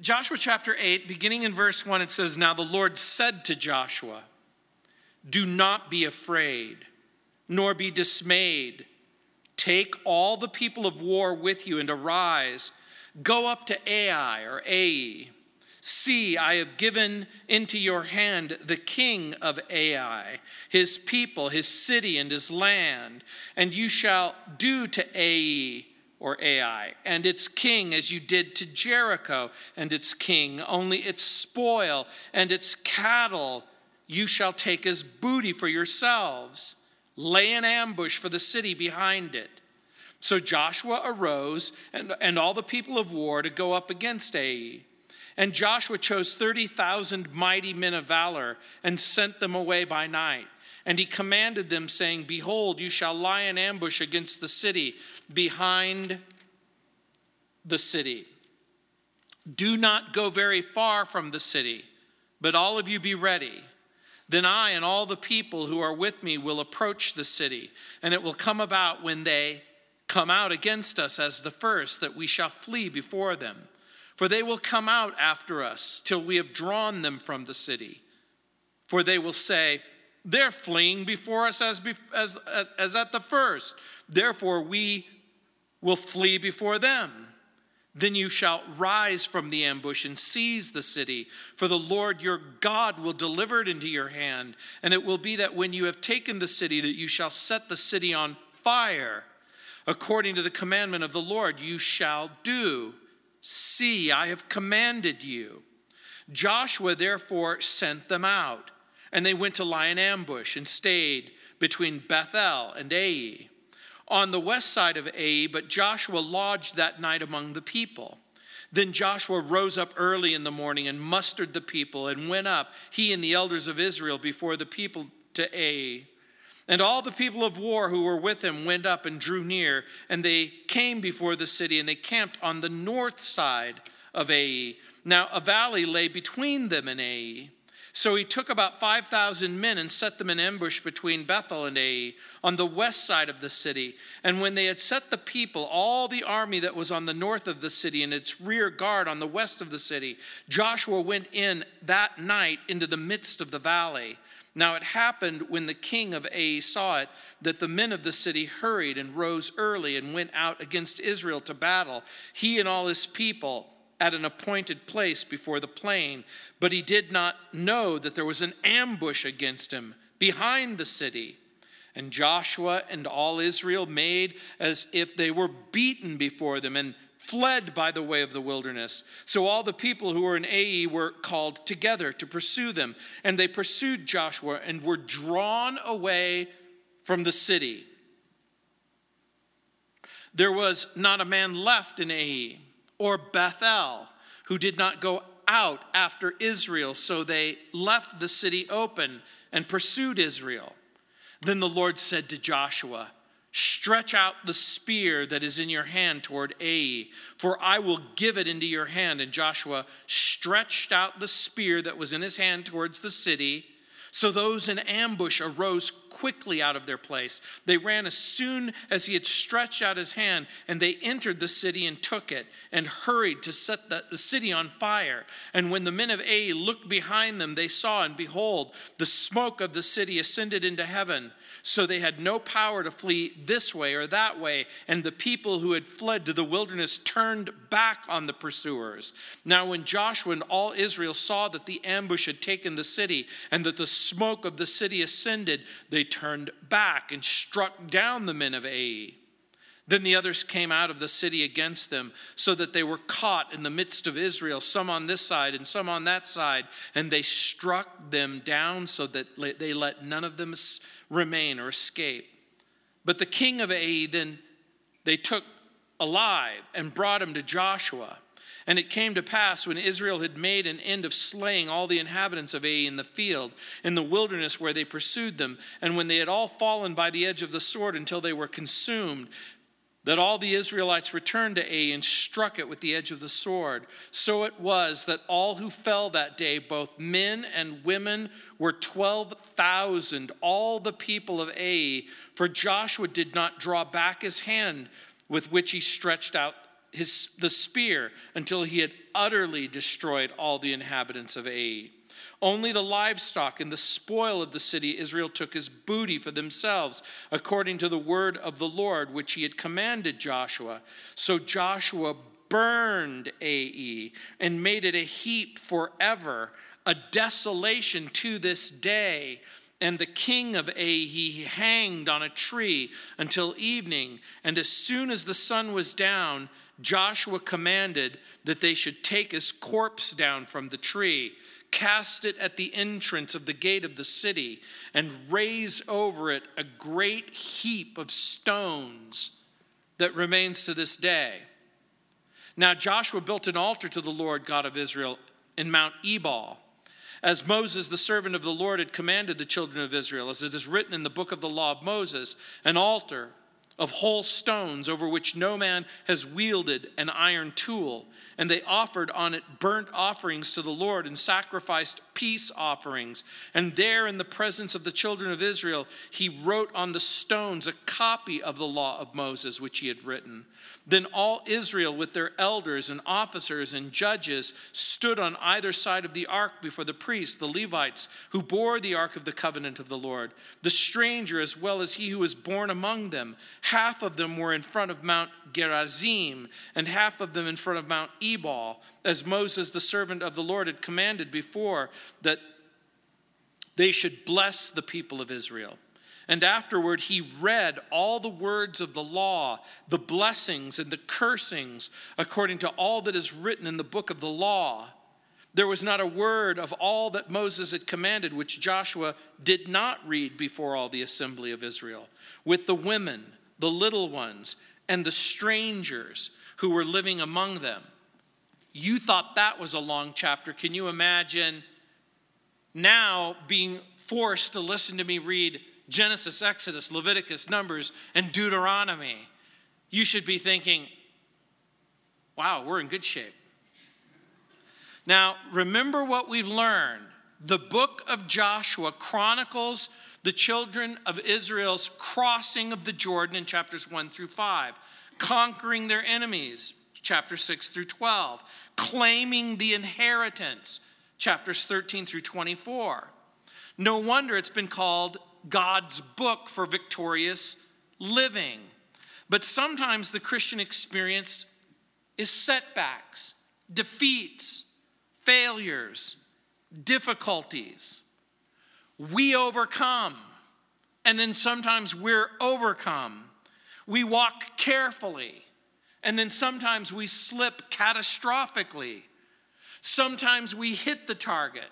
Joshua chapter 8, beginning in verse 1, it says, Now the Lord said to Joshua, Do not be afraid, nor be dismayed. Take all the people of war with you and arise. Go up to Ai or Ai. See, I have given into your hand the king of Ai, his people, his city, and his land, and you shall do to Ai or Ai and its king as you did to Jericho and its king, only its spoil and its cattle you shall take as booty for yourselves. Lay an ambush for the city behind it. So Joshua arose and, and all the people of war to go up against Ai. And Joshua chose 30,000 mighty men of valor and sent them away by night. And he commanded them, saying, Behold, you shall lie in ambush against the city behind the city. Do not go very far from the city, but all of you be ready. Then I and all the people who are with me will approach the city, and it will come about when they come out against us as the first that we shall flee before them. For they will come out after us till we have drawn them from the city. For they will say, They're fleeing before us as, as, as at the first. Therefore, we will flee before them. Then you shall rise from the ambush and seize the city, for the Lord your God will deliver it into your hand. And it will be that when you have taken the city, that you shall set the city on fire. According to the commandment of the Lord, you shall do. See, I have commanded you. Joshua therefore sent them out, and they went to lie in ambush and stayed between Bethel and Ai on the west side of Ai, but Joshua lodged that night among the people. Then Joshua rose up early in the morning and mustered the people and went up, he and the elders of Israel, before the people to Ai. And all the people of war who were with him went up and drew near, and they came before the city, and they camped on the north side of Ai. Now a valley lay between them and Ai. So he took about 5,000 men and set them in ambush between Bethel and Ai on the west side of the city. And when they had set the people, all the army that was on the north of the city and its rear guard on the west of the city, Joshua went in that night into the midst of the valley. Now it happened when the king of Ai saw it that the men of the city hurried and rose early and went out against Israel to battle, he and all his people at an appointed place before the plain. But he did not know that there was an ambush against him behind the city. And Joshua and all Israel made as if they were beaten before them and fled by the way of the wilderness. So all the people who were in Ai were called together to pursue them. And they pursued Joshua and were drawn away from the city. There was not a man left in Ai or Bethel who did not go out after Israel. So they left the city open and pursued Israel. Then the Lord said to Joshua, Stretch out the spear that is in your hand toward Ai, for I will give it into your hand. And Joshua stretched out the spear that was in his hand towards the city. So those in ambush arose quickly out of their place. They ran as soon as he had stretched out his hand, and they entered the city and took it, and hurried to set the, the city on fire. And when the men of Ai looked behind them, they saw, and behold, the smoke of the city ascended into heaven. So they had no power to flee this way or that way, and the people who had fled to the wilderness turned back on the pursuers. Now, when Joshua and all Israel saw that the ambush had taken the city and that the smoke of the city ascended, they turned back and struck down the men of Ai. Then the others came out of the city against them, so that they were caught in the midst of Israel, some on this side and some on that side, and they struck them down so that they let none of them remain or escape. But the king of Ai then they took alive and brought him to Joshua. And it came to pass when Israel had made an end of slaying all the inhabitants of Ai in the field, in the wilderness where they pursued them, and when they had all fallen by the edge of the sword until they were consumed, that all the Israelites returned to Ai and struck it with the edge of the sword. So it was that all who fell that day, both men and women, were 12,000, all the people of Ai. For Joshua did not draw back his hand with which he stretched out his, the spear until he had utterly destroyed all the inhabitants of Ai. Only the livestock and the spoil of the city Israel took as booty for themselves, according to the word of the Lord, which he had commanded Joshua. So Joshua burned Ai and made it a heap forever, a desolation to this day. And the king of Ai he hanged on a tree until evening. And as soon as the sun was down, Joshua commanded that they should take his corpse down from the tree cast it at the entrance of the gate of the city, and raise over it a great heap of stones that remains to this day. Now Joshua built an altar to the Lord God of Israel in Mount Ebal, as Moses, the servant of the Lord, had commanded the children of Israel, as it is written in the book of the law of Moses, an altar of whole stones over which no man has wielded an iron tool and they offered on it burnt offerings to the Lord and sacrificed peace offerings. And there, in the presence of the children of Israel, he wrote on the stones a copy of the law of Moses, which he had written. Then all Israel, with their elders and officers and judges, stood on either side of the ark before the priests, the Levites, who bore the ark of the covenant of the Lord, the stranger as well as he who was born among them. Half of them were in front of Mount Gerizim, and half of them in front of Mount Ebal, as Moses, the servant of the Lord, had commanded before that they should bless the people of Israel. And afterward, he read all the words of the law, the blessings and the cursings, according to all that is written in the book of the law. There was not a word of all that Moses had commanded which Joshua did not read before all the assembly of Israel, with the women, the little ones, and the strangers who were living among them. You thought that was a long chapter. Can you imagine now being forced to listen to me read Genesis, Exodus, Leviticus, Numbers, and Deuteronomy, you should be thinking, wow, we're in good shape. Now, remember what we've learned. The book of Joshua chronicles the children of Israel's crossing of the Jordan in chapters 1 through 5, conquering their enemies, chapters 6 through 12, claiming the inheritance, chapters 13 through 24. No wonder it's been called God's book for victorious living. But sometimes the Christian experience is setbacks, defeats, failures, difficulties. We overcome, and then sometimes we're overcome. We walk carefully, and then sometimes we slip catastrophically. Sometimes we hit the target.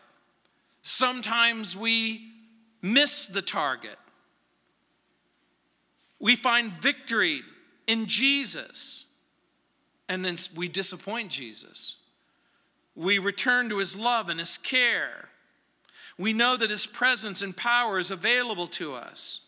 Sometimes we miss the target. We find victory in Jesus, and then we disappoint Jesus. We return to his love and his care. We know that his presence and power is available to us.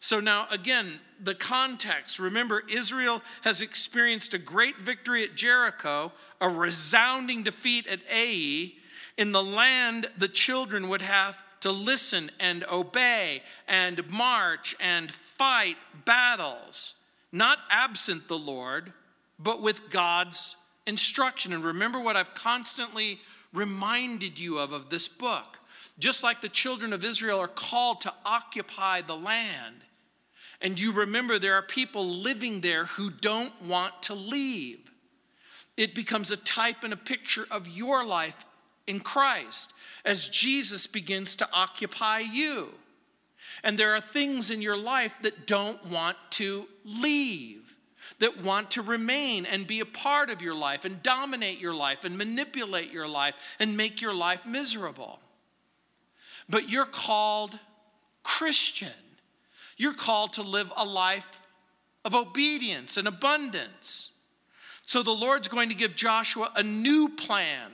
So, now again, the context remember, Israel has experienced a great victory at Jericho, a resounding defeat at Ai. In the land, the children would have to listen and obey and march and fight battles, not absent the Lord, but with God's instruction. And remember what I've constantly reminded you of of this book. Just like the children of Israel are called to occupy the land, and you remember there are people living there who don't want to leave. It becomes a type and a picture of your life in Christ as Jesus begins to occupy you. And there are things in your life that don't want to leave, that want to remain and be a part of your life and dominate your life and manipulate your life and make your life miserable. But you're called Christian. You're called to live a life of obedience and abundance. So the Lord's going to give Joshua a new plan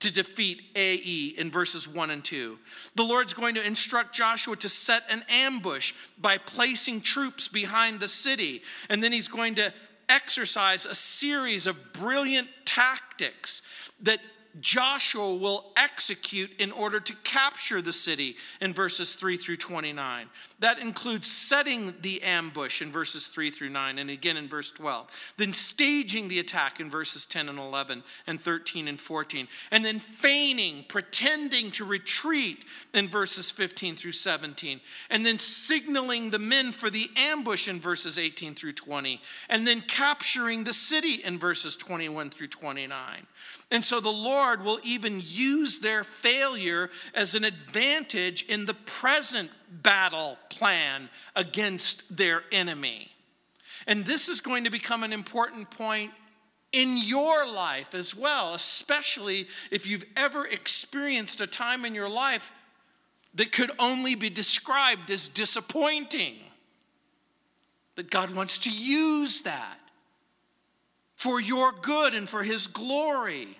to defeat Ai in verses 1 and 2. The Lord's going to instruct Joshua to set an ambush by placing troops behind the city. And then he's going to exercise a series of brilliant tactics that Joshua will execute in order to capture the city in verses 3 through 29. That includes setting the ambush in verses 3 through 9, and again in verse 12. Then staging the attack in verses 10 and 11, and 13 and 14. And then feigning, pretending to retreat in verses 15 through 17. And then signaling the men for the ambush in verses 18 through 20. And then capturing the city in verses 21 through 29. And so the Lord will even use their failure as an advantage in the present battle plan against their enemy. And this is going to become an important point in your life as well, especially if you've ever experienced a time in your life that could only be described as disappointing. That God wants to use that for your good and for his glory.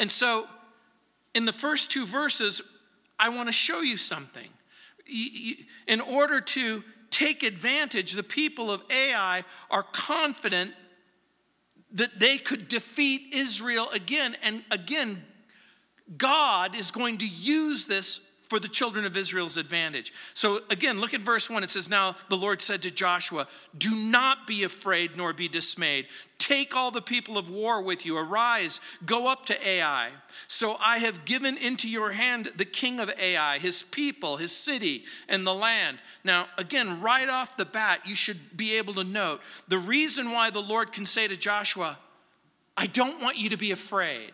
And so, in the first two verses, I want to show you something. In order to take advantage, the people of Ai are confident that they could defeat Israel again. And again, God is going to use this for the children of Israel's advantage. So again, look at verse 1. It says, Now the Lord said to Joshua, Do not be afraid nor be dismayed. Take all the people of war with you. Arise, go up to Ai. So I have given into your hand the king of Ai, his people, his city, and the land. Now, again, right off the bat, you should be able to note the reason why the Lord can say to Joshua, I don't want you to be afraid,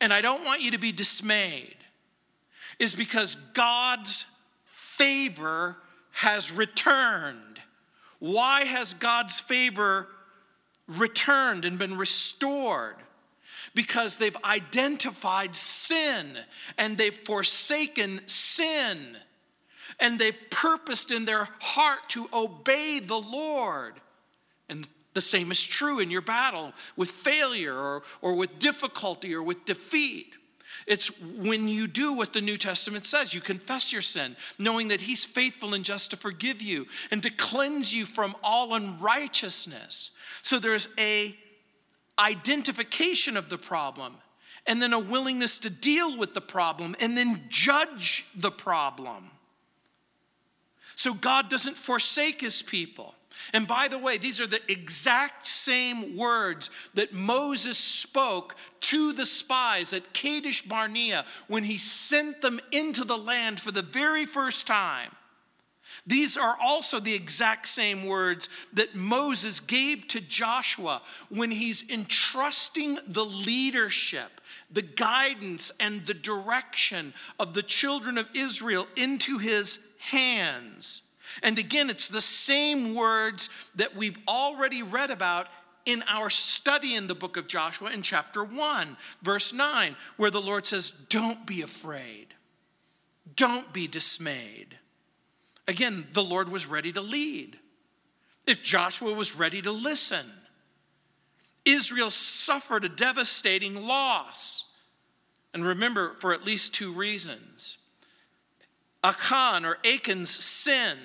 and I don't want you to be dismayed is because God's favor has returned. Why has God's favor returned and been restored? Because they've identified sin and they've forsaken sin and they've purposed in their heart to obey the Lord. And the same is true in your battle with failure or, or with difficulty or with defeat. It's when you do what the New Testament says. You confess your sin, knowing that He's faithful and just to forgive you and to cleanse you from all unrighteousness. So there's a identification of the problem and then a willingness to deal with the problem and then judge the problem. So God doesn't forsake his people. And by the way, these are the exact same words that Moses spoke to the spies at Kadesh Barnea when he sent them into the land for the very first time. These are also the exact same words that Moses gave to Joshua when he's entrusting the leadership, the guidance, and the direction of the children of Israel into his hands. And again, it's the same words that we've already read about in our study in the book of Joshua in chapter 1, verse 9, where the Lord says, Don't be afraid, don't be dismayed. Again, the Lord was ready to lead. If Joshua was ready to listen, Israel suffered a devastating loss. And remember, for at least two reasons Achan or Achan's sin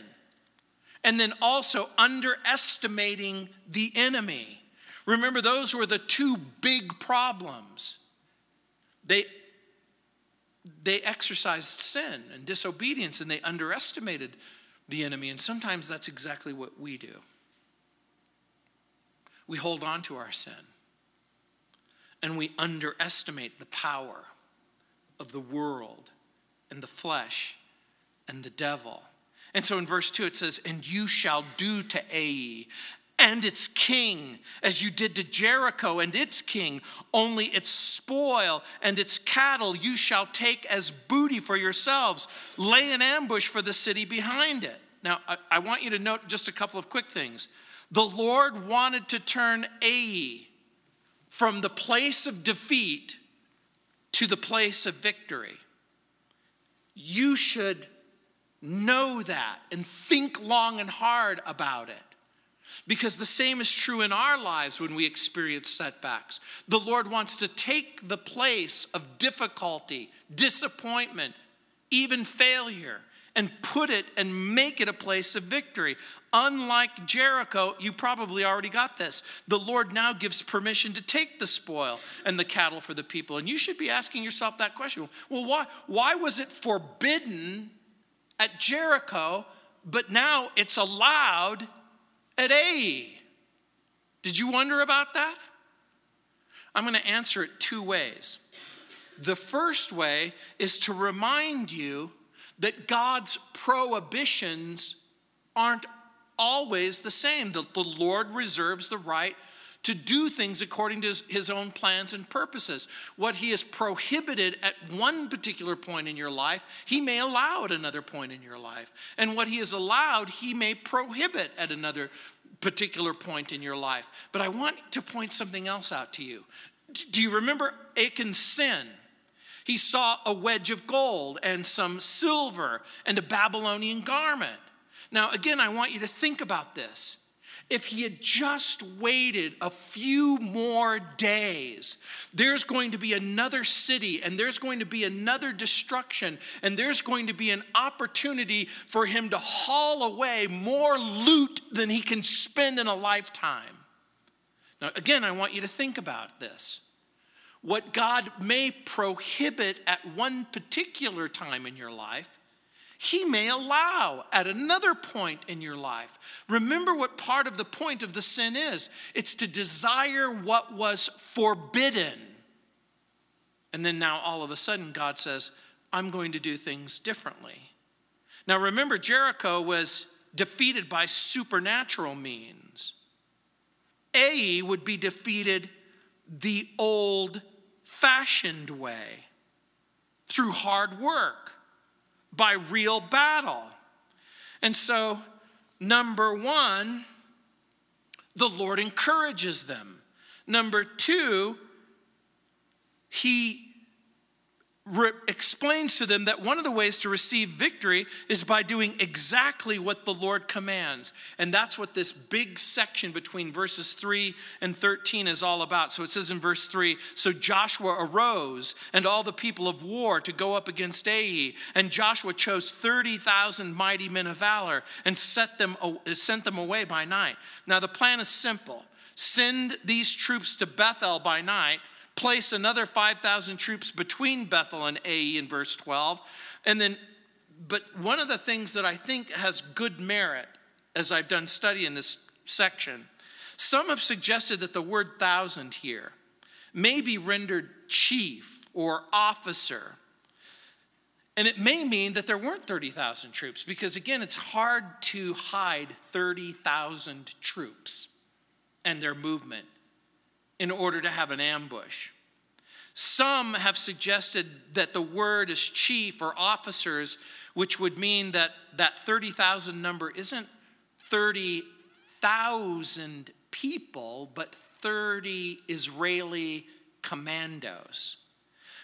and then also underestimating the enemy. Remember, those were the two big problems. They, they exercised sin and disobedience and they underestimated the enemy. And sometimes that's exactly what we do. We hold on to our sin and we underestimate the power of the world and the flesh and the devil. And so in verse 2 it says, And you shall do to Ai and its king as you did to Jericho and its king, only its spoil and its cattle you shall take as booty for yourselves. Lay an ambush for the city behind it. Now, I, I want you to note just a couple of quick things. The Lord wanted to turn Ai from the place of defeat to the place of victory. You should Know that and think long and hard about it. Because the same is true in our lives when we experience setbacks. The Lord wants to take the place of difficulty, disappointment, even failure, and put it and make it a place of victory. Unlike Jericho, you probably already got this. The Lord now gives permission to take the spoil and the cattle for the people. And you should be asking yourself that question. Well, why, why was it forbidden at Jericho, but now it's allowed at Ai? Did you wonder about that? I'm going to answer it two ways. The first way is to remind you that God's prohibitions aren't always the same, that the Lord reserves the right to do things according to his, own plans and purposes. What he has prohibited at one particular point in your life, he may allow at another point in your life. And what he has allowed, he may prohibit at another particular point in your life. But I want to point something else out to you. Do you remember Achan's sin? He saw a wedge of gold and some silver and a Babylonian garment. Now, again, I want you to think about this. If he had just waited a few more days, there's going to be another city and there's going to be another destruction and there's going to be an opportunity for him to haul away more loot than he can spend in a lifetime. Now, again, I want you to think about this. What God may prohibit at one particular time in your life, He may allow at another point in your life. Remember what part of the point of the sin is it's to desire what was forbidden. And then now all of a sudden, God says, I'm going to do things differently. Now remember, Jericho was defeated by supernatural means. Ai would be defeated the old fashioned way, through hard work, by real battle. And so, number one, the Lord encourages them. Number two, he re- explains to them that one of the ways to receive victory is by doing exactly what the Lord commands. And that's what this big section between verses 3 and 13 is all about. So it says in verse 3 So Joshua arose and all the people of war to go up against Ai. And Joshua chose 30,000 mighty men of valor and set them, sent them away by night. Now the plan is simple send these troops to Bethel by night place another 5,000 troops between Bethel and Ai in verse 12. And then, but one of the things that I think has good merit as I've done study in this section, some have suggested that the word thousand here may be rendered chief or officer. And it may mean that there weren't 30,000 troops, because again, it's hard to hide 30,000 troops and their movement in order to have an ambush. Some have suggested that the word is chief or officers, which would mean that that 30,000 number isn't 30,000 people, but 30 Israeli commandos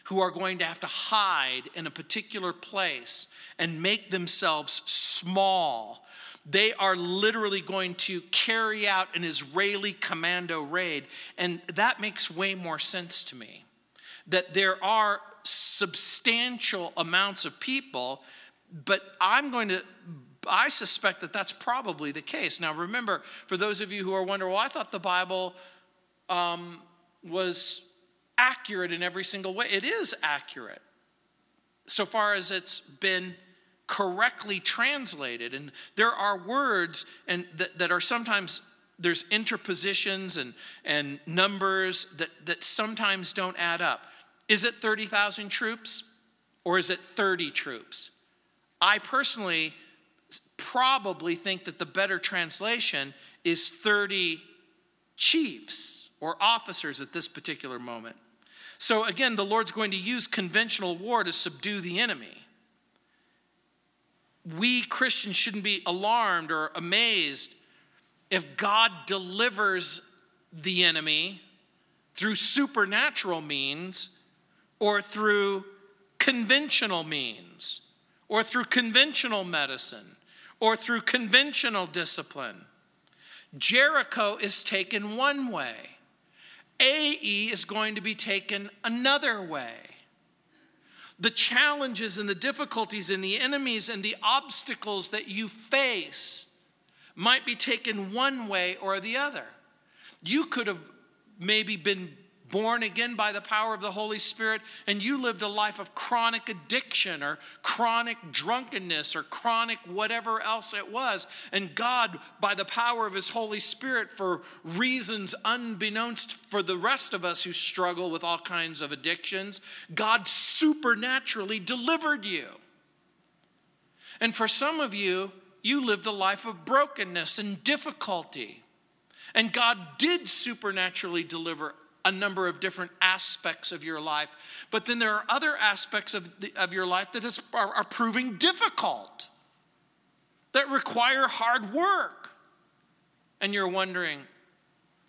who are going to have to hide in a particular place and make themselves small they are literally going to carry out an Israeli commando raid. And that makes way more sense to me. That there are substantial amounts of people, but I'm going to I suspect that that's probably the case. Now, remember, for those of you who are wondering, well, I thought the Bible um, was accurate in every single way. It is accurate so far as it's been correctly translated. And there are words and that, that are sometimes there's interpositions and, and numbers that, that sometimes don't add up. Is it 30,000 troops or is it 30 troops? I personally probably think that the better translation is 30 chiefs or officers at this particular moment. So again, the Lord's going to use conventional war to subdue the enemy we Christians shouldn't be alarmed or amazed if God delivers the enemy through supernatural means or through conventional means or through conventional medicine or through conventional discipline. Jericho is taken one way, Ai is going to be taken another way. The challenges and the difficulties and the enemies and the obstacles that you face might be taken one way or the other. You could have maybe been born again by the power of the Holy Spirit, and you lived a life of chronic addiction or chronic drunkenness or chronic whatever else it was. And God, by the power of His Holy Spirit, for reasons unbeknownst for the rest of us who struggle with all kinds of addictions, God supernaturally delivered you. And for some of you, you lived a life of brokenness and difficulty. And God did supernaturally deliver a number of different aspects of your life. But then there are other aspects of, the, of your life that is, are, are proving difficult, that require hard work. And you're wondering,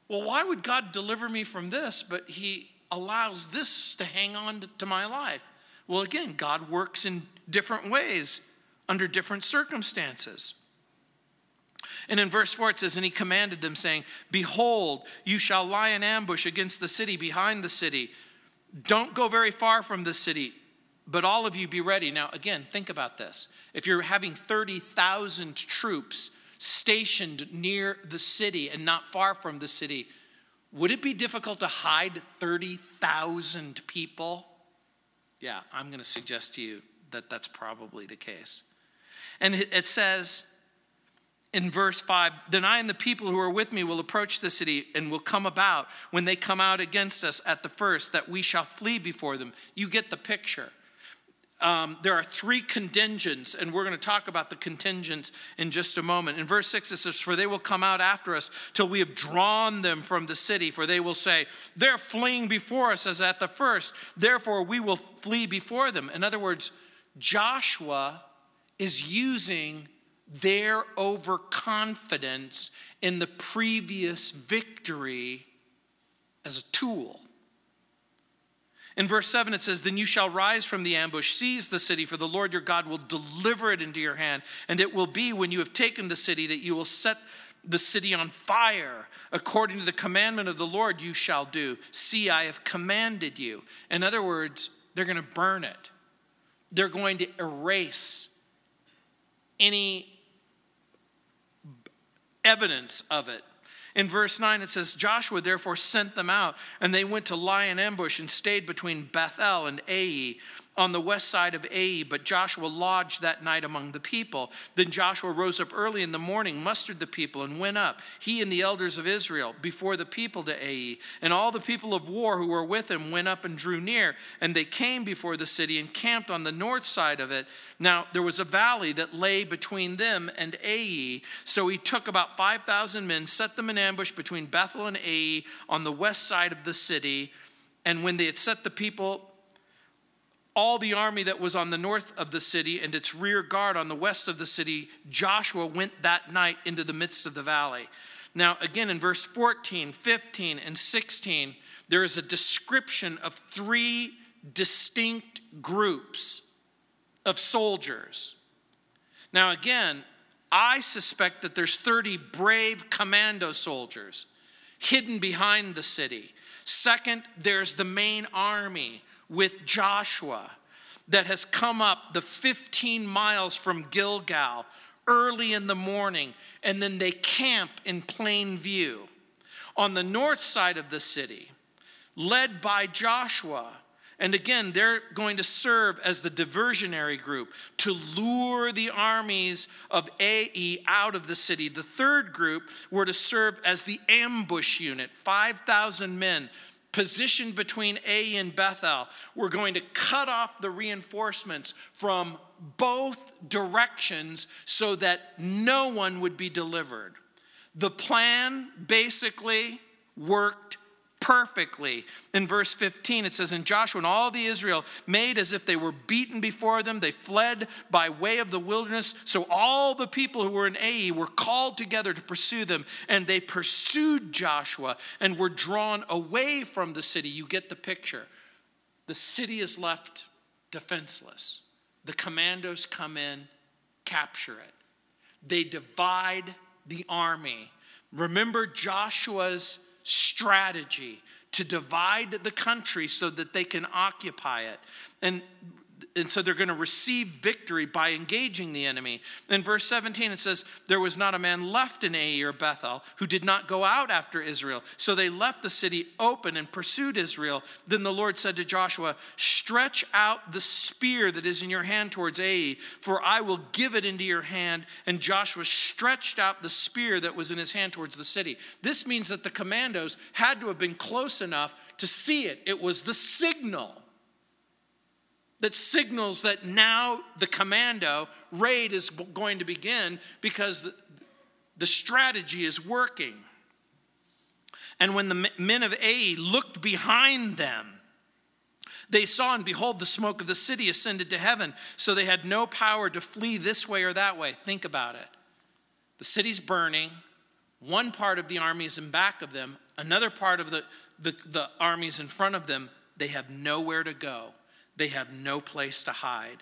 well, why would God deliver me from this, but He allows this to hang on to, to my life? Well, again, God works in different ways under different circumstances. And in verse 4 it says, And he commanded them, saying, Behold, you shall lie in ambush against the city, behind the city. Don't go very far from the city, but all of you be ready. Now, again, think about this. If you're having 30,000 troops stationed near the city and not far from the city, would it be difficult to hide 30,000 people? Yeah, I'm going to suggest to you that that's probably the case. And it says, in verse 5 Then I and the people who are with me will approach the city and will come about when they come out against us at the first, that we shall flee before them. You get the picture. Um, there are three contingents, and we're going to talk about the contingents in just a moment. In verse 6, it says, For they will come out after us till we have drawn them from the city. For they will say, They're fleeing before us as at the first. Therefore, we will flee before them. In other words, Joshua is using their overconfidence in the previous victory as a tool. In verse 7, it says, Then you shall rise from the ambush, seize the city, for the Lord your God will deliver it into your hand. And it will be when you have taken the city that you will set the city on fire. According to the commandment of the Lord, you shall do. See, I have commanded you. In other words, they're going to burn it, they're going to erase any evidence of it. In verse 9, it says, Joshua therefore sent them out, and they went to lie in ambush and stayed between Bethel and Ai on the west side of Ai, but Joshua lodged that night among the people. Then Joshua rose up early in the morning, mustered the people, and went up, he and the elders of Israel, before the people to Ai. And all the people of war who were with him went up and drew near, and they came before the city and camped on the north side of it. Now there was a valley that lay between them and Ai. So he took about 5,000 men, set them in ambush between Bethel and Ai on the west side of the city. And when they had set the people all the army that was on the north of the city and its rear guard on the west of the city, Joshua went that night into the midst of the valley. Now, again, in verse 14, 15, and 16, there is a description of three distinct groups of soldiers. Now, again, I suspect that there's 30 brave commando soldiers hidden behind the city. Second, there's the main army with Joshua that has come up the 15 miles from Gilgal early in the morning, and then they camp in plain view. On the north side of the city, led by Joshua, and again, they're going to serve as the diversionary group to lure the armies of Ai out of the city. The third group were to serve as the ambush unit, 5,000 men positioned between Ai and Bethel. We're going to cut off the reinforcements from both directions so that no one would be delivered. The plan basically worked perfectly. In verse 15, it says, And Joshua and all the Israel made as if they were beaten before them. They fled by way of the wilderness. So all the people who were in Ai were called together to pursue them. And they pursued Joshua and were drawn away from the city. You get the picture. The city is left defenseless. The commandos come in, capture it. They divide the army. Remember Joshua's strategy to divide the country so that they can occupy it. And and so they're going to receive victory by engaging the enemy. In verse 17, it says, There was not a man left in Ai or Bethel who did not go out after Israel. So they left the city open and pursued Israel. Then the Lord said to Joshua, Stretch out the spear that is in your hand towards Ai, for I will give it into your hand. And Joshua stretched out the spear that was in his hand towards the city. This means that the commandos had to have been close enough to see it, it was the signal that signals that now the commando raid is going to begin because the strategy is working. And when the men of Ai looked behind them, they saw and behold, the smoke of the city ascended to heaven, so they had no power to flee this way or that way. Think about it. The city's burning, one part of the army is in back of them, another part of the, the, the army is in front of them. They have nowhere to go they have no place to hide.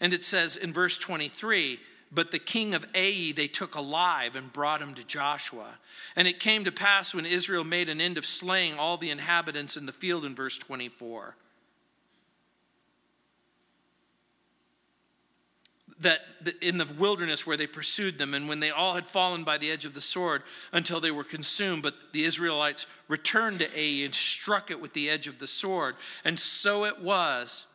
And it says in verse 23 But the king of Ai they took alive and brought him to Joshua. And it came to pass when Israel made an end of slaying all the inhabitants in the field in verse 24 that in the wilderness where they pursued them, and when they all had fallen by the edge of the sword until they were consumed, but the Israelites returned to Ai and struck it with the edge of the sword. And so it was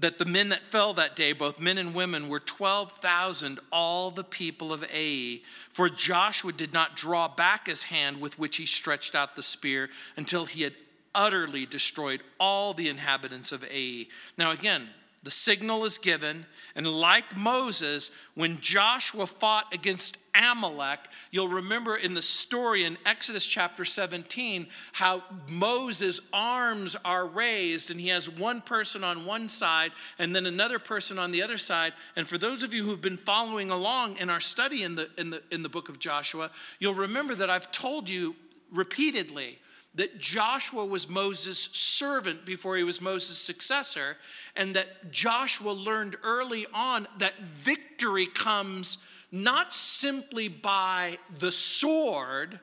that the men that fell that day, both men and women, were 12,000, all the people of Ai. For Joshua did not draw back his hand with which he stretched out the spear until he had utterly destroyed all the inhabitants of Ai. Now, again, the signal is given, and like Moses, when Joshua fought against Amalek, you'll remember in the story in Exodus chapter 17 how Moses' arms are raised, and he has one person on one side and then another person on the other side. And for those of you who've been following along in our study in the, in the, in the book of Joshua, you'll remember that I've told you repeatedly that Joshua was Moses' servant before he was Moses' successor, and that Joshua learned early on that victory comes not simply by the sword,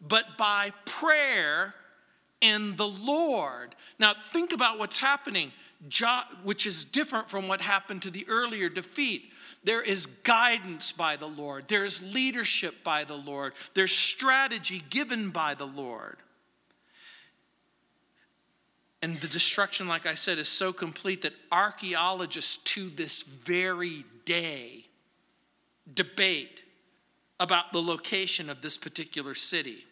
but by prayer and the Lord. Now, think about what's happening, which is different from what happened to the earlier defeat. There is guidance by the Lord, there is leadership by the Lord, there's strategy given by the Lord. And the destruction, like I said, is so complete that archaeologists to this very day debate about the location of this particular city.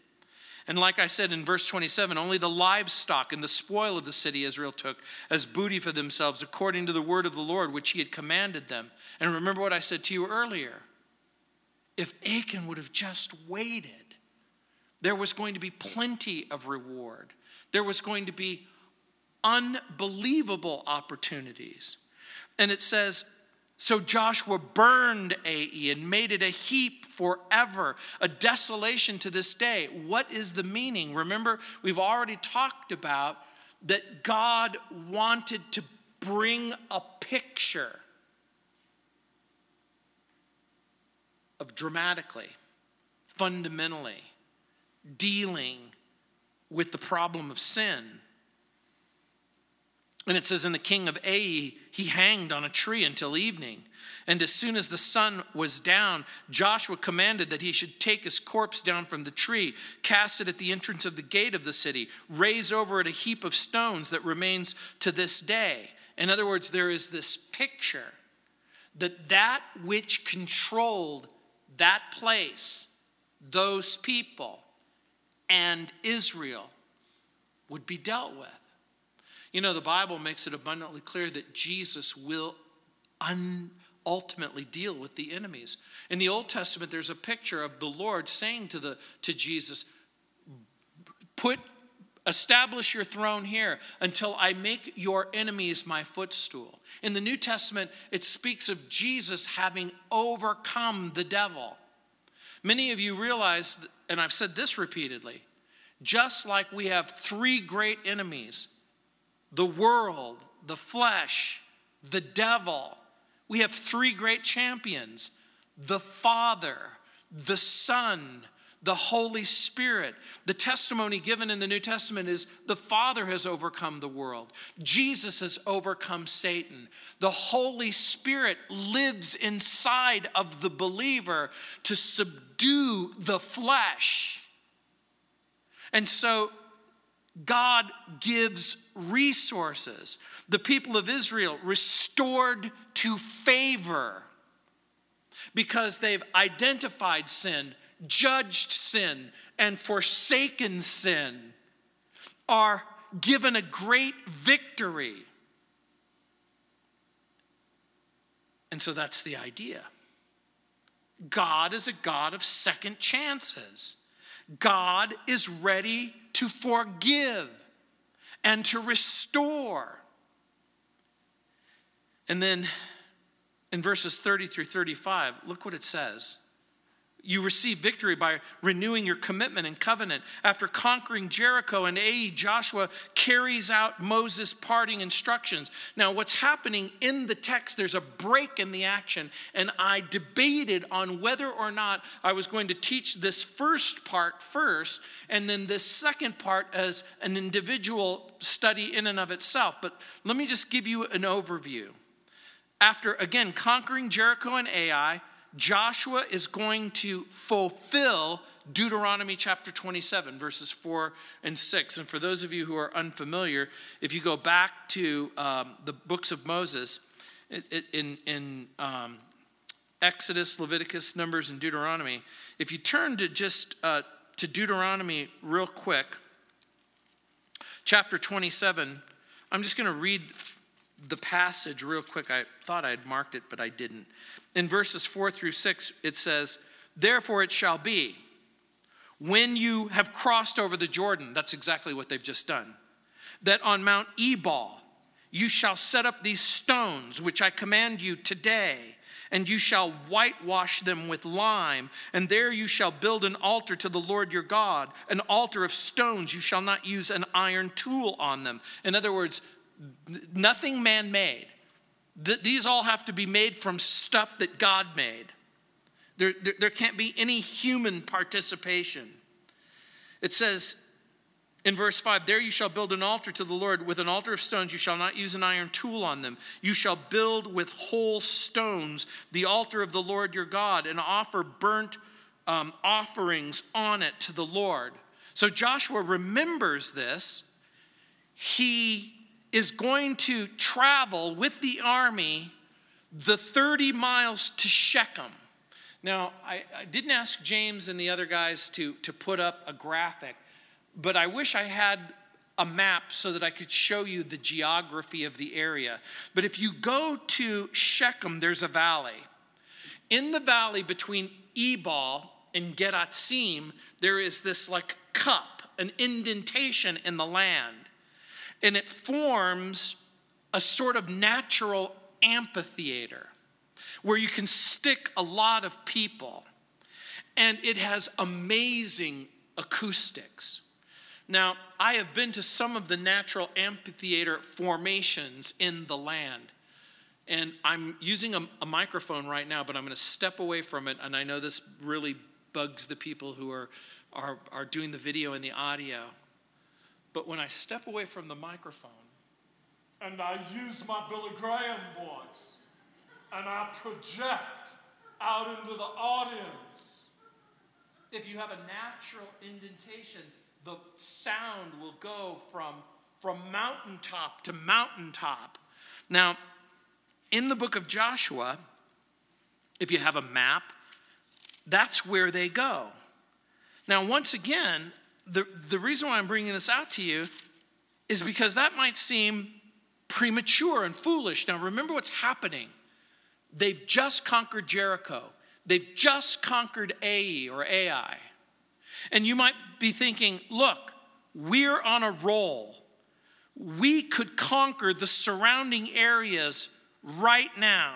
And like I said in verse 27, only the livestock and the spoil of the city Israel took as booty for themselves, according to the word of the Lord, which he had commanded them. And remember what I said to you earlier. If Achan would have just waited, there was going to be plenty of reward. There was going to be unbelievable opportunities. And it says, so Joshua burned Ai and made it a heap forever, a desolation to this day. What is the meaning? Remember, we've already talked about that God wanted to bring a picture of dramatically, fundamentally dealing with the problem of sin and it says, in the king of Ai, he hanged on a tree until evening. And as soon as the sun was down, Joshua commanded that he should take his corpse down from the tree, cast it at the entrance of the gate of the city, raise over it a heap of stones that remains to this day. In other words, there is this picture that that which controlled that place, those people, and Israel would be dealt with. You know, the Bible makes it abundantly clear that Jesus will un- ultimately deal with the enemies. In the Old Testament, there's a picture of the Lord saying to, the, to Jesus, Put establish your throne here until I make your enemies my footstool. In the New Testament, it speaks of Jesus having overcome the devil. Many of you realize, and I've said this repeatedly, just like we have three great enemies the world, the flesh, the devil. We have three great champions the Father, the Son, the Holy Spirit. The testimony given in the New Testament is the Father has overcome the world, Jesus has overcome Satan. The Holy Spirit lives inside of the believer to subdue the flesh. And so God gives resources. The people of Israel restored to favor because they've identified sin, judged sin, and forsaken sin, are given a great victory. And so that's the idea. God is a God of second chances. God is ready to forgive and to restore. And then in verses 30 through 35, look what it says. You receive victory by renewing your commitment and covenant. After conquering Jericho and Ai, Joshua carries out Moses' parting instructions. Now, what's happening in the text, there's a break in the action, and I debated on whether or not I was going to teach this first part first, and then this second part as an individual study in and of itself. But let me just give you an overview. After, again, conquering Jericho and Ai, Joshua is going to fulfill Deuteronomy chapter 27, verses 4 and 6. And for those of you who are unfamiliar, if you go back to um, the books of Moses, in, in um, Exodus, Leviticus, Numbers, and Deuteronomy, if you turn to just uh, to Deuteronomy real quick, chapter 27, I'm just going to read the passage real quick. I thought I'd marked it, but I didn't in verses 4 through 6, it says, Therefore it shall be, when you have crossed over the Jordan, that's exactly what they've just done, that on Mount Ebal you shall set up these stones which I command you today, and you shall whitewash them with lime, and there you shall build an altar to the Lord your God, an altar of stones. You shall not use an iron tool on them. In other words, nothing man made. Th- these all have to be made from stuff that God made. There, there, there can't be any human participation. It says in verse 5 There you shall build an altar to the Lord. With an altar of stones, you shall not use an iron tool on them. You shall build with whole stones the altar of the Lord your God and offer burnt um, offerings on it to the Lord. So Joshua remembers this. He is going to travel with the army the 30 miles to Shechem. Now, I, I, didn't ask James and the other guys to, to put up a graphic, but I wish I had a map so that I could show you the geography of the area. But if you go to Shechem, there's a valley. In the valley between Ebal and Gerizim, there is this like cup, an indentation in the land and it forms a sort of natural amphitheater where you can stick a lot of people. And it has amazing acoustics. Now, I have been to some of the natural amphitheater formations in the land. And I'm using a, a microphone right now, but I'm going to step away from it. And I know this really bugs the people who are, are, are doing the video and the audio. But when I step away from the microphone and I use my Billy Graham voice and I project out into the audience, if you have a natural indentation, the sound will go from, from mountaintop to mountaintop. Now, in the book of Joshua, if you have a map, that's where they go. Now, once again, the, the reason why I'm bringing this out to you is because that might seem premature and foolish. Now, remember what's happening. They've just conquered Jericho, they've just conquered Ai or Ai. And you might be thinking, look, we're on a roll. We could conquer the surrounding areas right now.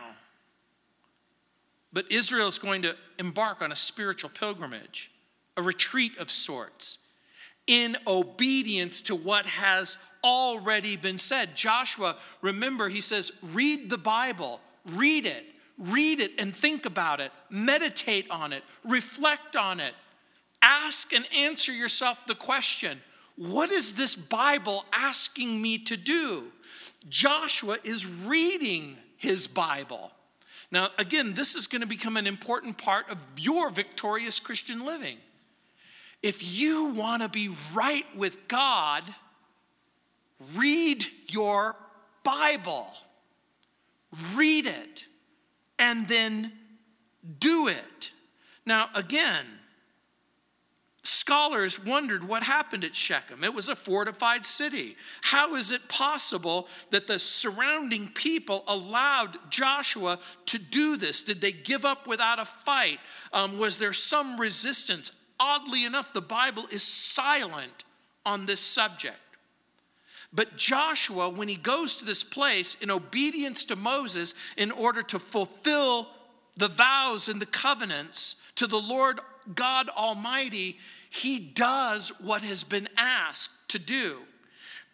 But Israel is going to embark on a spiritual pilgrimage, a retreat of sorts in obedience to what has already been said. Joshua, remember, he says, read the Bible, read it, read it and think about it, meditate on it, reflect on it, ask and answer yourself the question what is this Bible asking me to do? Joshua is reading his Bible. Now, again, this is going to become an important part of your victorious Christian living. If you want to be right with God, read your Bible, read it, and then do it. Now, again, Scholars wondered what happened at Shechem. It was a fortified city. How is it possible that the surrounding people allowed Joshua to do this? Did they give up without a fight? Um, was there some resistance? Oddly enough, the Bible is silent on this subject. But Joshua, when he goes to this place in obedience to Moses in order to fulfill the vows and the covenants to the Lord God Almighty, he does what has been asked to do.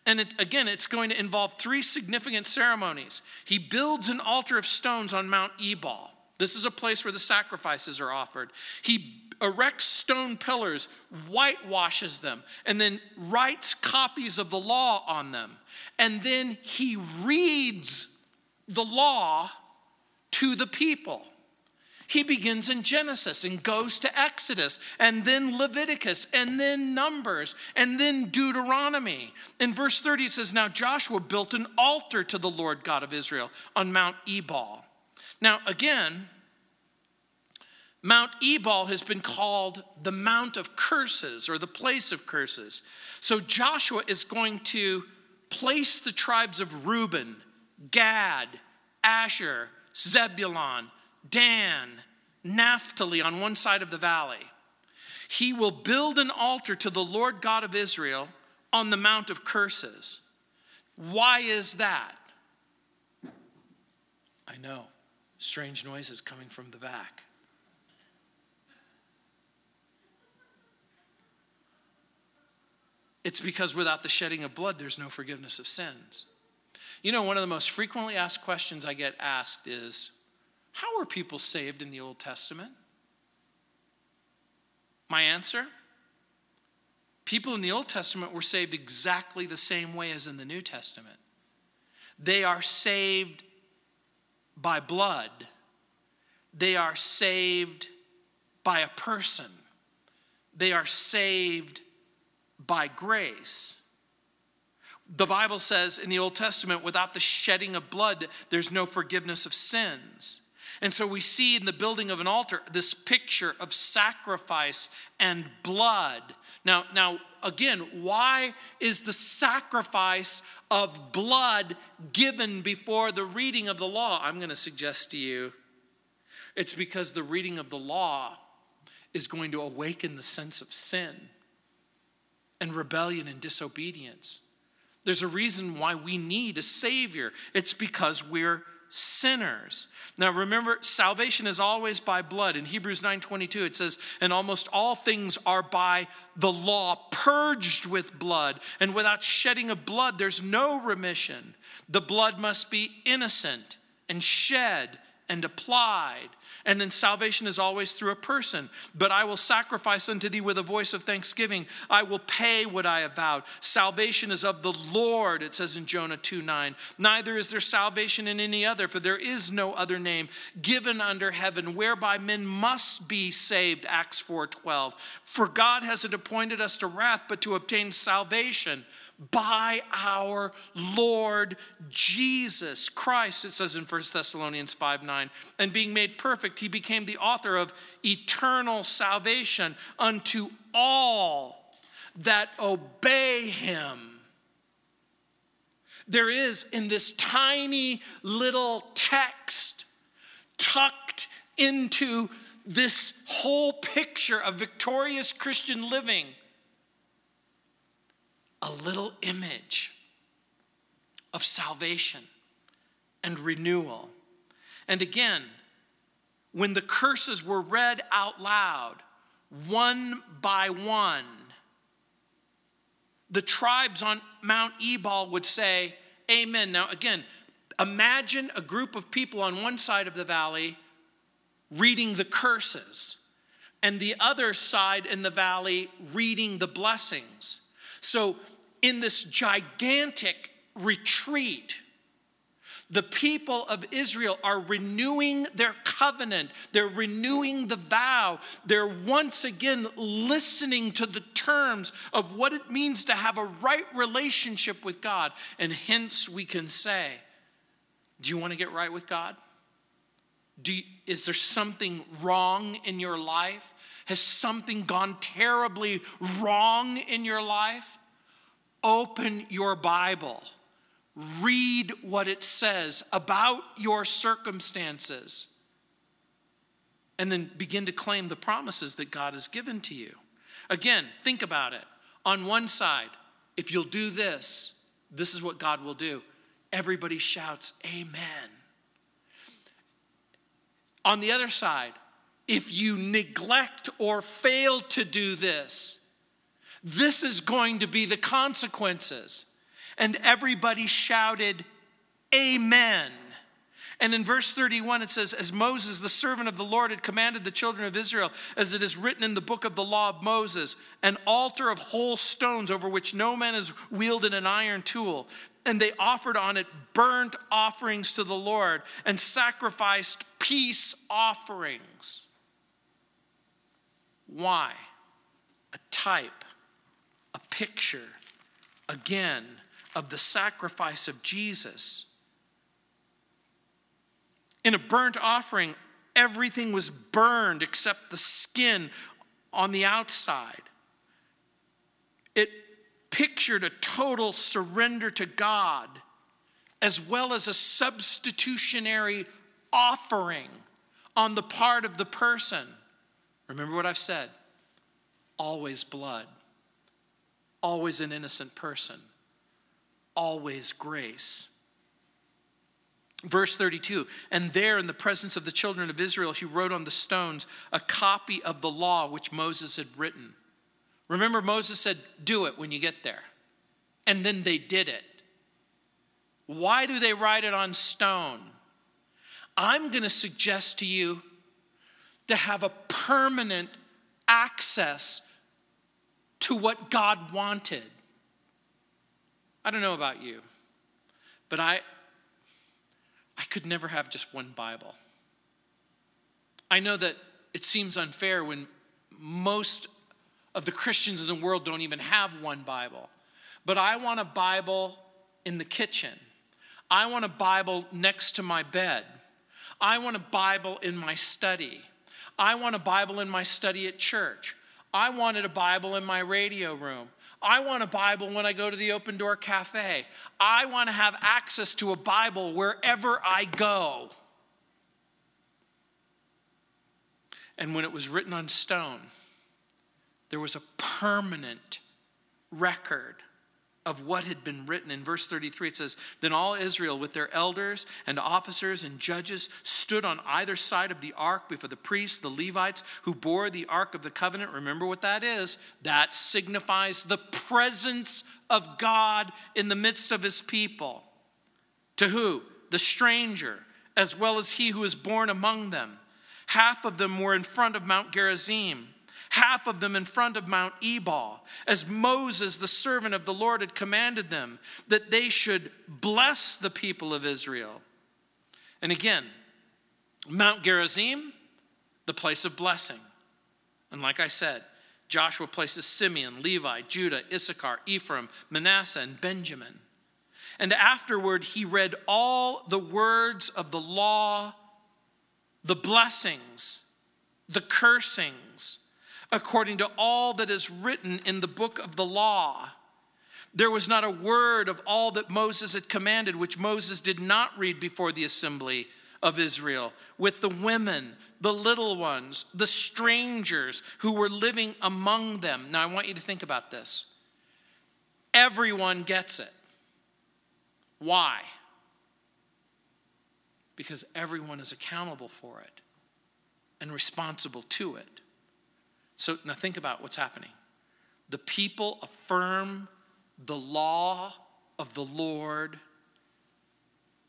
And it, again, it's going to involve three significant ceremonies. He builds an altar of stones on Mount Ebal. This is a place where the sacrifices are offered. He erects stone pillars, whitewashes them, and then writes copies of the law on them. And then he reads the law to the people. He begins in Genesis and goes to Exodus and then Leviticus and then Numbers and then Deuteronomy. In verse 30, it says, Now Joshua built an altar to the Lord God of Israel on Mount Ebal. Now, again, Mount Ebal has been called the Mount of Curses or the place of curses. So Joshua is going to place the tribes of Reuben, Gad, Asher, Zebulon, Dan, Naphtali on one side of the valley. He will build an altar to the Lord God of Israel on the Mount of Curses. Why is that? I know, strange noises coming from the back. It's because without the shedding of blood, there's no forgiveness of sins. You know, one of the most frequently asked questions I get asked is how were people saved in the Old Testament? My answer people in the Old Testament were saved exactly the same way as in the New Testament. They are saved by blood, they are saved by a person, they are saved by grace. The Bible says in the Old Testament, without the shedding of blood, there's no forgiveness of sins. And so we see in the building of an altar this picture of sacrifice and blood. Now, now again, why is the sacrifice of blood given before the reading of the law? I'm going to suggest to you it's because the reading of the law is going to awaken the sense of sin and rebellion and disobedience. There's a reason why we need a Savior. It's because we're sinners. Now remember, salvation is always by blood. In Hebrews 9:22 it says, "And almost all things are by the law purged with blood, and without shedding of blood there's no remission. The blood must be innocent and shed and applied and then salvation is always through a person. But I will sacrifice unto thee with a voice of thanksgiving. I will pay what I have vowed. Salvation is of the Lord, it says in Jonah 2 9. Neither is there salvation in any other, for there is no other name given under heaven whereby men must be saved. Acts 4 12. For God hasn't appointed us to wrath, but to obtain salvation by our Lord Jesus Christ, it says in 1 Thessalonians 5 9. And being made perfect, he became the author of eternal salvation unto all that obey him. There is in this tiny little text tucked into this whole picture of victorious Christian living a little image of salvation and renewal. And again, when the curses were read out loud, one by one, the tribes on Mount Ebal would say, Amen. Now, again, imagine a group of people on one side of the valley reading the curses. and the other side in the valley reading the blessings. So, in this gigantic retreat, the people of Israel are renewing their covenant. They're renewing the vow. They're once again listening to the terms of what it means to have a right relationship with God. And hence we can say, Do you want to get right with God? You, is there something wrong in your life? Has something gone terribly wrong in your life? Open your Bible Read what it says about your circumstances. And then begin to claim the promises that God has given to you. Again, think about it. On one side, if you'll do this, this is what God will do. Everybody shouts, Amen. On the other side, if you neglect or fail to do this, this is going to be the consequences. And everybody shouted, Amen. And in verse 31, it says, As Moses, the servant of the Lord, had commanded the children of Israel, as it is written in the book of the law of Moses, an altar of whole stones over which no man has wielded an iron tool. And they offered on it burnt offerings to the Lord and sacrificed peace offerings. Why? A type, a picture, again, of the sacrifice of Jesus. In a burnt offering, everything was burned except the skin on the outside. It pictured a total surrender to God as well as a substitutionary offering on the part of the person. Remember what I've said always blood, always an innocent person always grace. Verse 32 And there, in the presence of the children of Israel, he wrote on the stones a copy of the law which Moses had written. Remember, Moses said, Do it when you get there. And then they did it. Why do they write it on stone? I'm going to suggest to you to have a permanent access to what God wanted. I don't know about you, but I, I could never have just one Bible. I know that it seems unfair when most of the Christians in the world don't even have one Bible. But I want a Bible in the kitchen. I want a Bible next to my bed. I want a Bible in my study. I want a Bible in my study at church. I wanted a Bible in my radio room. I want a Bible when I go to the open door cafe. I want to have access to a Bible wherever I go. And when it was written on stone, there was a permanent record of what had been written. In verse 33, it says, Then all Israel, with their elders and officers and judges, stood on either side of the ark before the priests, the Levites, who bore the ark of the covenant. Remember what that is? That signifies the presence of God in the midst of his people. To who? The stranger, as well as he who is born among them. Half of them were in front of Mount Gerizim half of them in front of Mount Ebal, as Moses, the servant of the Lord, had commanded them that they should bless the people of Israel. And again, Mount Gerizim, the place of blessing. And like I said, Joshua places Simeon, Levi, Judah, Issachar, Ephraim, Manasseh, and Benjamin. And afterward, he read all the words of the law, the blessings, the cursings, according to all that is written in the book of the law. There was not a word of all that Moses had commanded which Moses did not read before the assembly of Israel, with the women, the little ones, the strangers who were living among them. Now, I want you to think about this. Everyone gets it. Why? Because everyone is accountable for it and responsible to it. So now think about what's happening. The people affirm the law of the Lord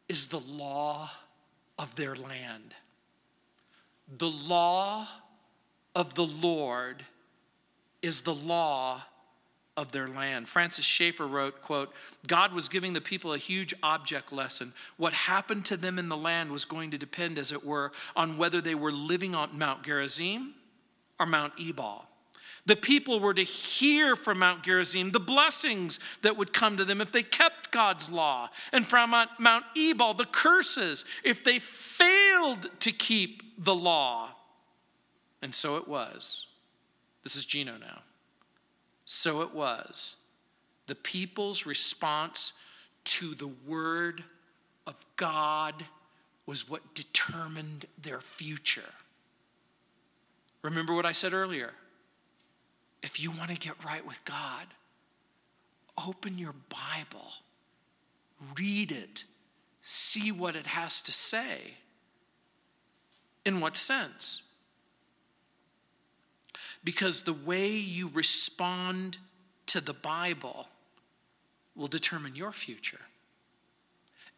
is the law of their land. The law of the Lord is the law of their land. Francis Schaeffer wrote, quote, God was giving the people a huge object lesson. What happened to them in the land was going to depend, as it were, on whether they were living on Mount Gerizim or Mount Ebal. The people were to hear from Mount Gerizim the blessings that would come to them if they kept God's law, and from Mount Ebal the curses if they failed to keep the law. And so it was. This is Gino now. So it was. The people's response to the word of God was what determined their future. Remember what I said earlier. If you want to get right with God, open your Bible, read it, see what it has to say. In what sense? Because the way you respond to the Bible will determine your future.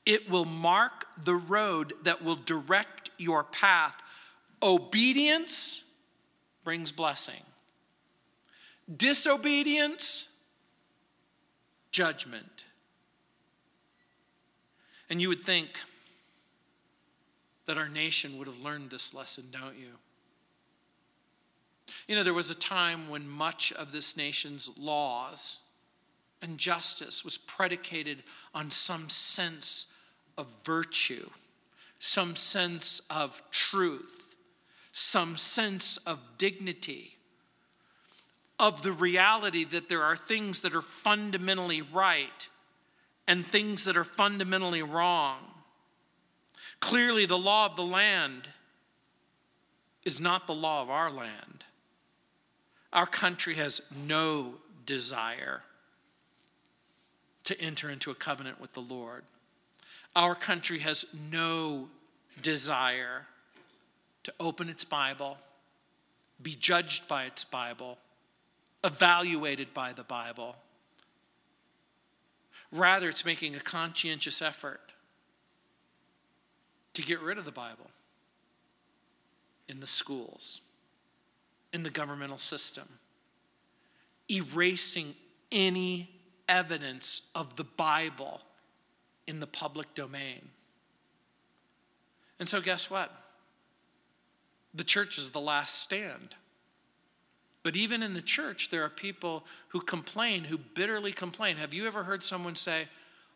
It will mark the road that will direct your path. Obedience brings blessing, disobedience, judgment. And you would think that our nation would have learned this lesson, don't you? You know, there was a time when much of this nation's laws and justice was predicated on some sense of virtue, some sense of truth, some sense of dignity, of the reality that there are things that are fundamentally right and things that are fundamentally wrong. Clearly, the law of the land is not the law of our land. Our country has no desire to enter into a covenant with the Lord. Our country has no desire to open its Bible, be judged by its Bible, evaluated by the Bible. Rather, it's making a conscientious effort to get rid of the Bible in the schools in the governmental system, erasing any evidence of the Bible in the public domain. And so, guess what? The church is the last stand. But even in the church, there are people who complain, who bitterly complain. Have you ever heard someone say,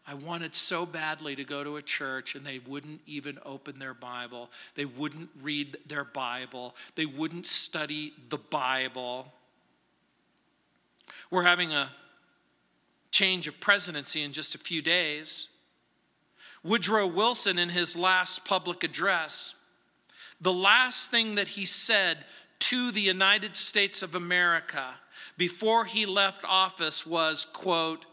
I wanted so badly to go to a church and they wouldn't even open their Bible. They wouldn't read their Bible. They wouldn't study the Bible. We're having a change of presidency in just a few days. Woodrow Wilson, in his last public address, the last thing that he said to the United States of America before he left office was, quote,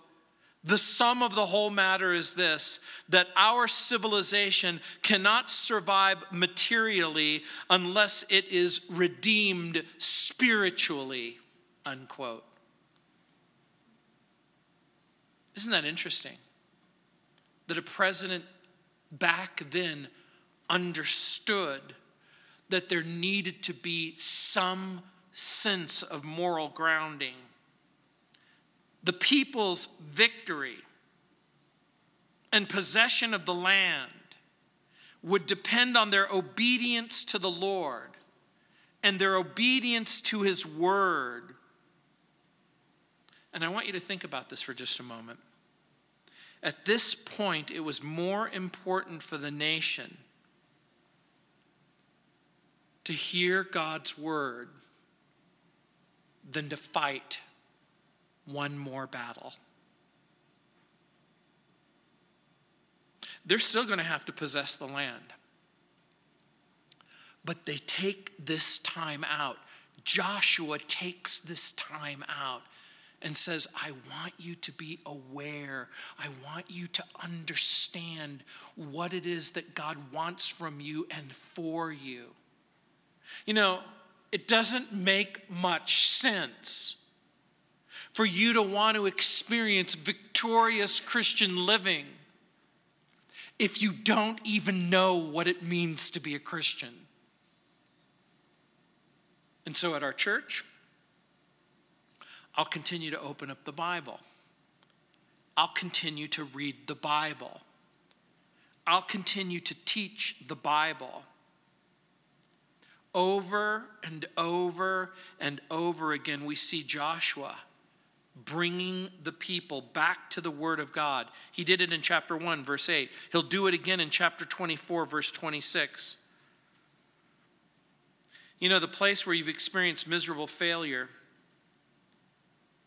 the sum of the whole matter is this that our civilization cannot survive materially unless it is redeemed spiritually. Unquote. Isn't that interesting? That a president back then understood that there needed to be some sense of moral grounding the people's victory and possession of the land would depend on their obedience to the Lord and their obedience to his word. And I want you to think about this for just a moment. At this point, it was more important for the nation to hear God's word than to fight one more battle. They're still going to have to possess the land. But they take this time out. Joshua takes this time out and says, I want you to be aware. I want you to understand what it is that God wants from you and for you. You know, it doesn't make much sense for you to want to experience victorious Christian living if you don't even know what it means to be a Christian. And so at our church, I'll continue to open up the Bible. I'll continue to read the Bible. I'll continue to teach the Bible. Over and over and over again, we see Joshua bringing the people back to the Word of God. He did it in chapter 1, verse 8. He'll do it again in chapter 24, verse 26. You know, the place where you've experienced miserable failure,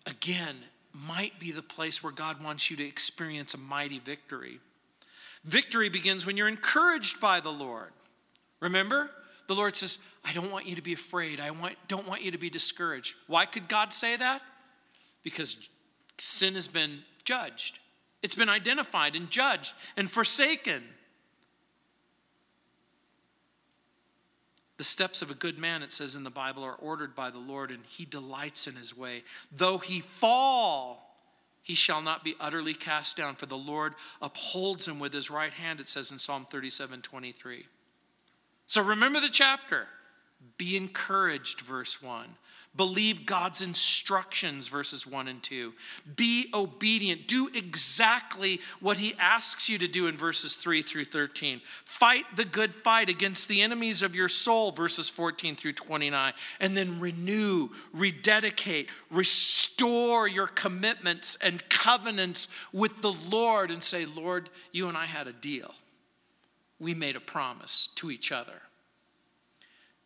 again, might be the place where God wants you to experience a mighty victory. Victory begins when you're encouraged by the Lord. Remember? The Lord says, I don't want you to be afraid. I want, don't want you to be discouraged. Why could God say that? Because sin has been judged, it's been identified and judged and forsaken. The steps of a good man, it says in the Bible, are ordered by the Lord, and he delights in his way. Though he fall, he shall not be utterly cast down, for the Lord upholds him with his right hand, it says in Psalm 37 23. So remember the chapter. Be encouraged, verse 1. Believe God's instructions, verses 1 and 2. Be obedient. Do exactly what He asks you to do in verses 3 through 13. Fight the good fight against the enemies of your soul, verses 14 through 29. And then renew, rededicate, restore your commitments and covenants with the Lord and say, Lord, you and I had a deal. We made a promise to each other.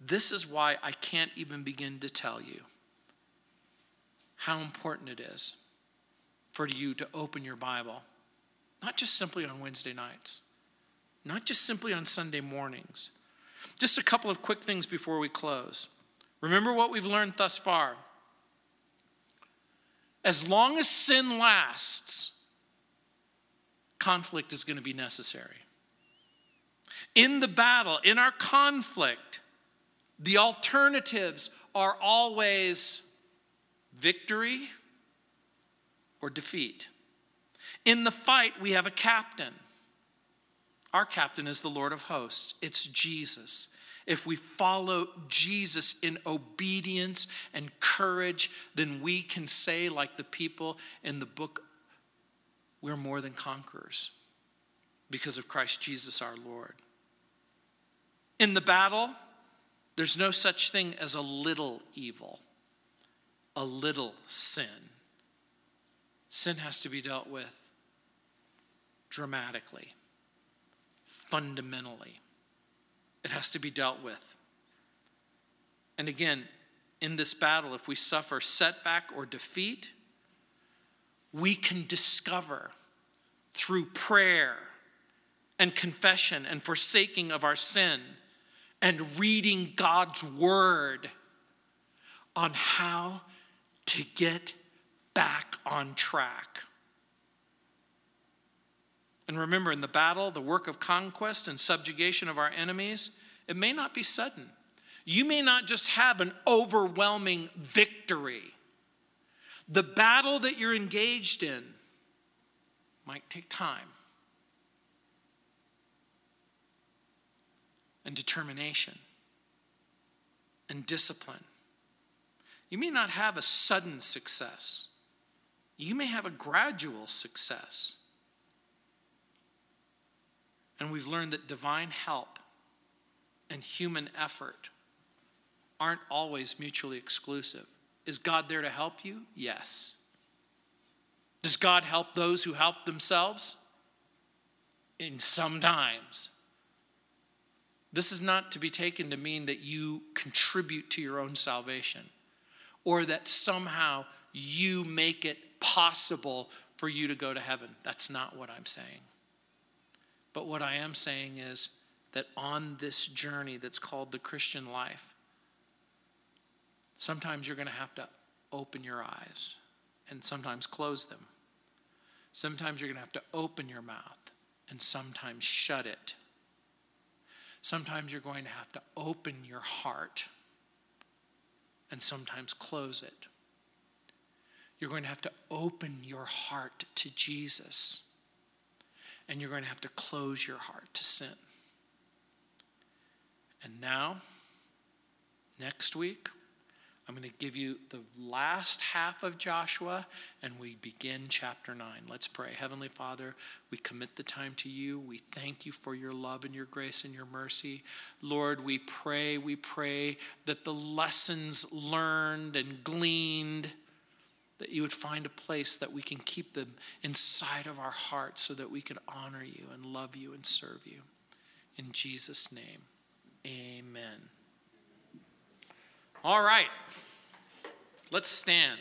This is why I can't even begin to tell you how important it is for you to open your Bible, not just simply on Wednesday nights, not just simply on Sunday mornings. Just a couple of quick things before we close. Remember what we've learned thus far. As long as sin lasts, conflict is going to be necessary. In the battle, in our conflict, the alternatives are always victory or defeat. In the fight, we have a captain. Our captain is the Lord of hosts, it's Jesus. If we follow Jesus in obedience and courage, then we can say, like the people in the book, we're more than conquerors because of Christ Jesus our Lord. In the battle, there's no such thing as a little evil, a little sin. Sin has to be dealt with dramatically, fundamentally. It has to be dealt with. And again, in this battle, if we suffer setback or defeat, we can discover through prayer and confession and forsaking of our sin and reading God's word on how to get back on track. And remember, in the battle, the work of conquest and subjugation of our enemies, it may not be sudden. You may not just have an overwhelming victory. The battle that you're engaged in might take time. And determination and discipline. You may not have a sudden success, you may have a gradual success. And we've learned that divine help and human effort aren't always mutually exclusive. Is God there to help you? Yes. Does God help those who help themselves? In sometimes. This is not to be taken to mean that you contribute to your own salvation or that somehow you make it possible for you to go to heaven. That's not what I'm saying. But what I am saying is that on this journey that's called the Christian life, sometimes you're going to have to open your eyes and sometimes close them. Sometimes you're going to have to open your mouth and sometimes shut it Sometimes you're going to have to open your heart and sometimes close it. You're going to have to open your heart to Jesus and you're going to have to close your heart to sin. And now, next week, I'm going to give you the last half of Joshua and we begin chapter 9. Let's pray. Heavenly Father, we commit the time to you. We thank you for your love and your grace and your mercy. Lord, we pray, we pray that the lessons learned and gleaned, that you would find a place that we can keep them inside of our hearts so that we can honor you and love you and serve you. In Jesus' name, amen. All right, let's stand.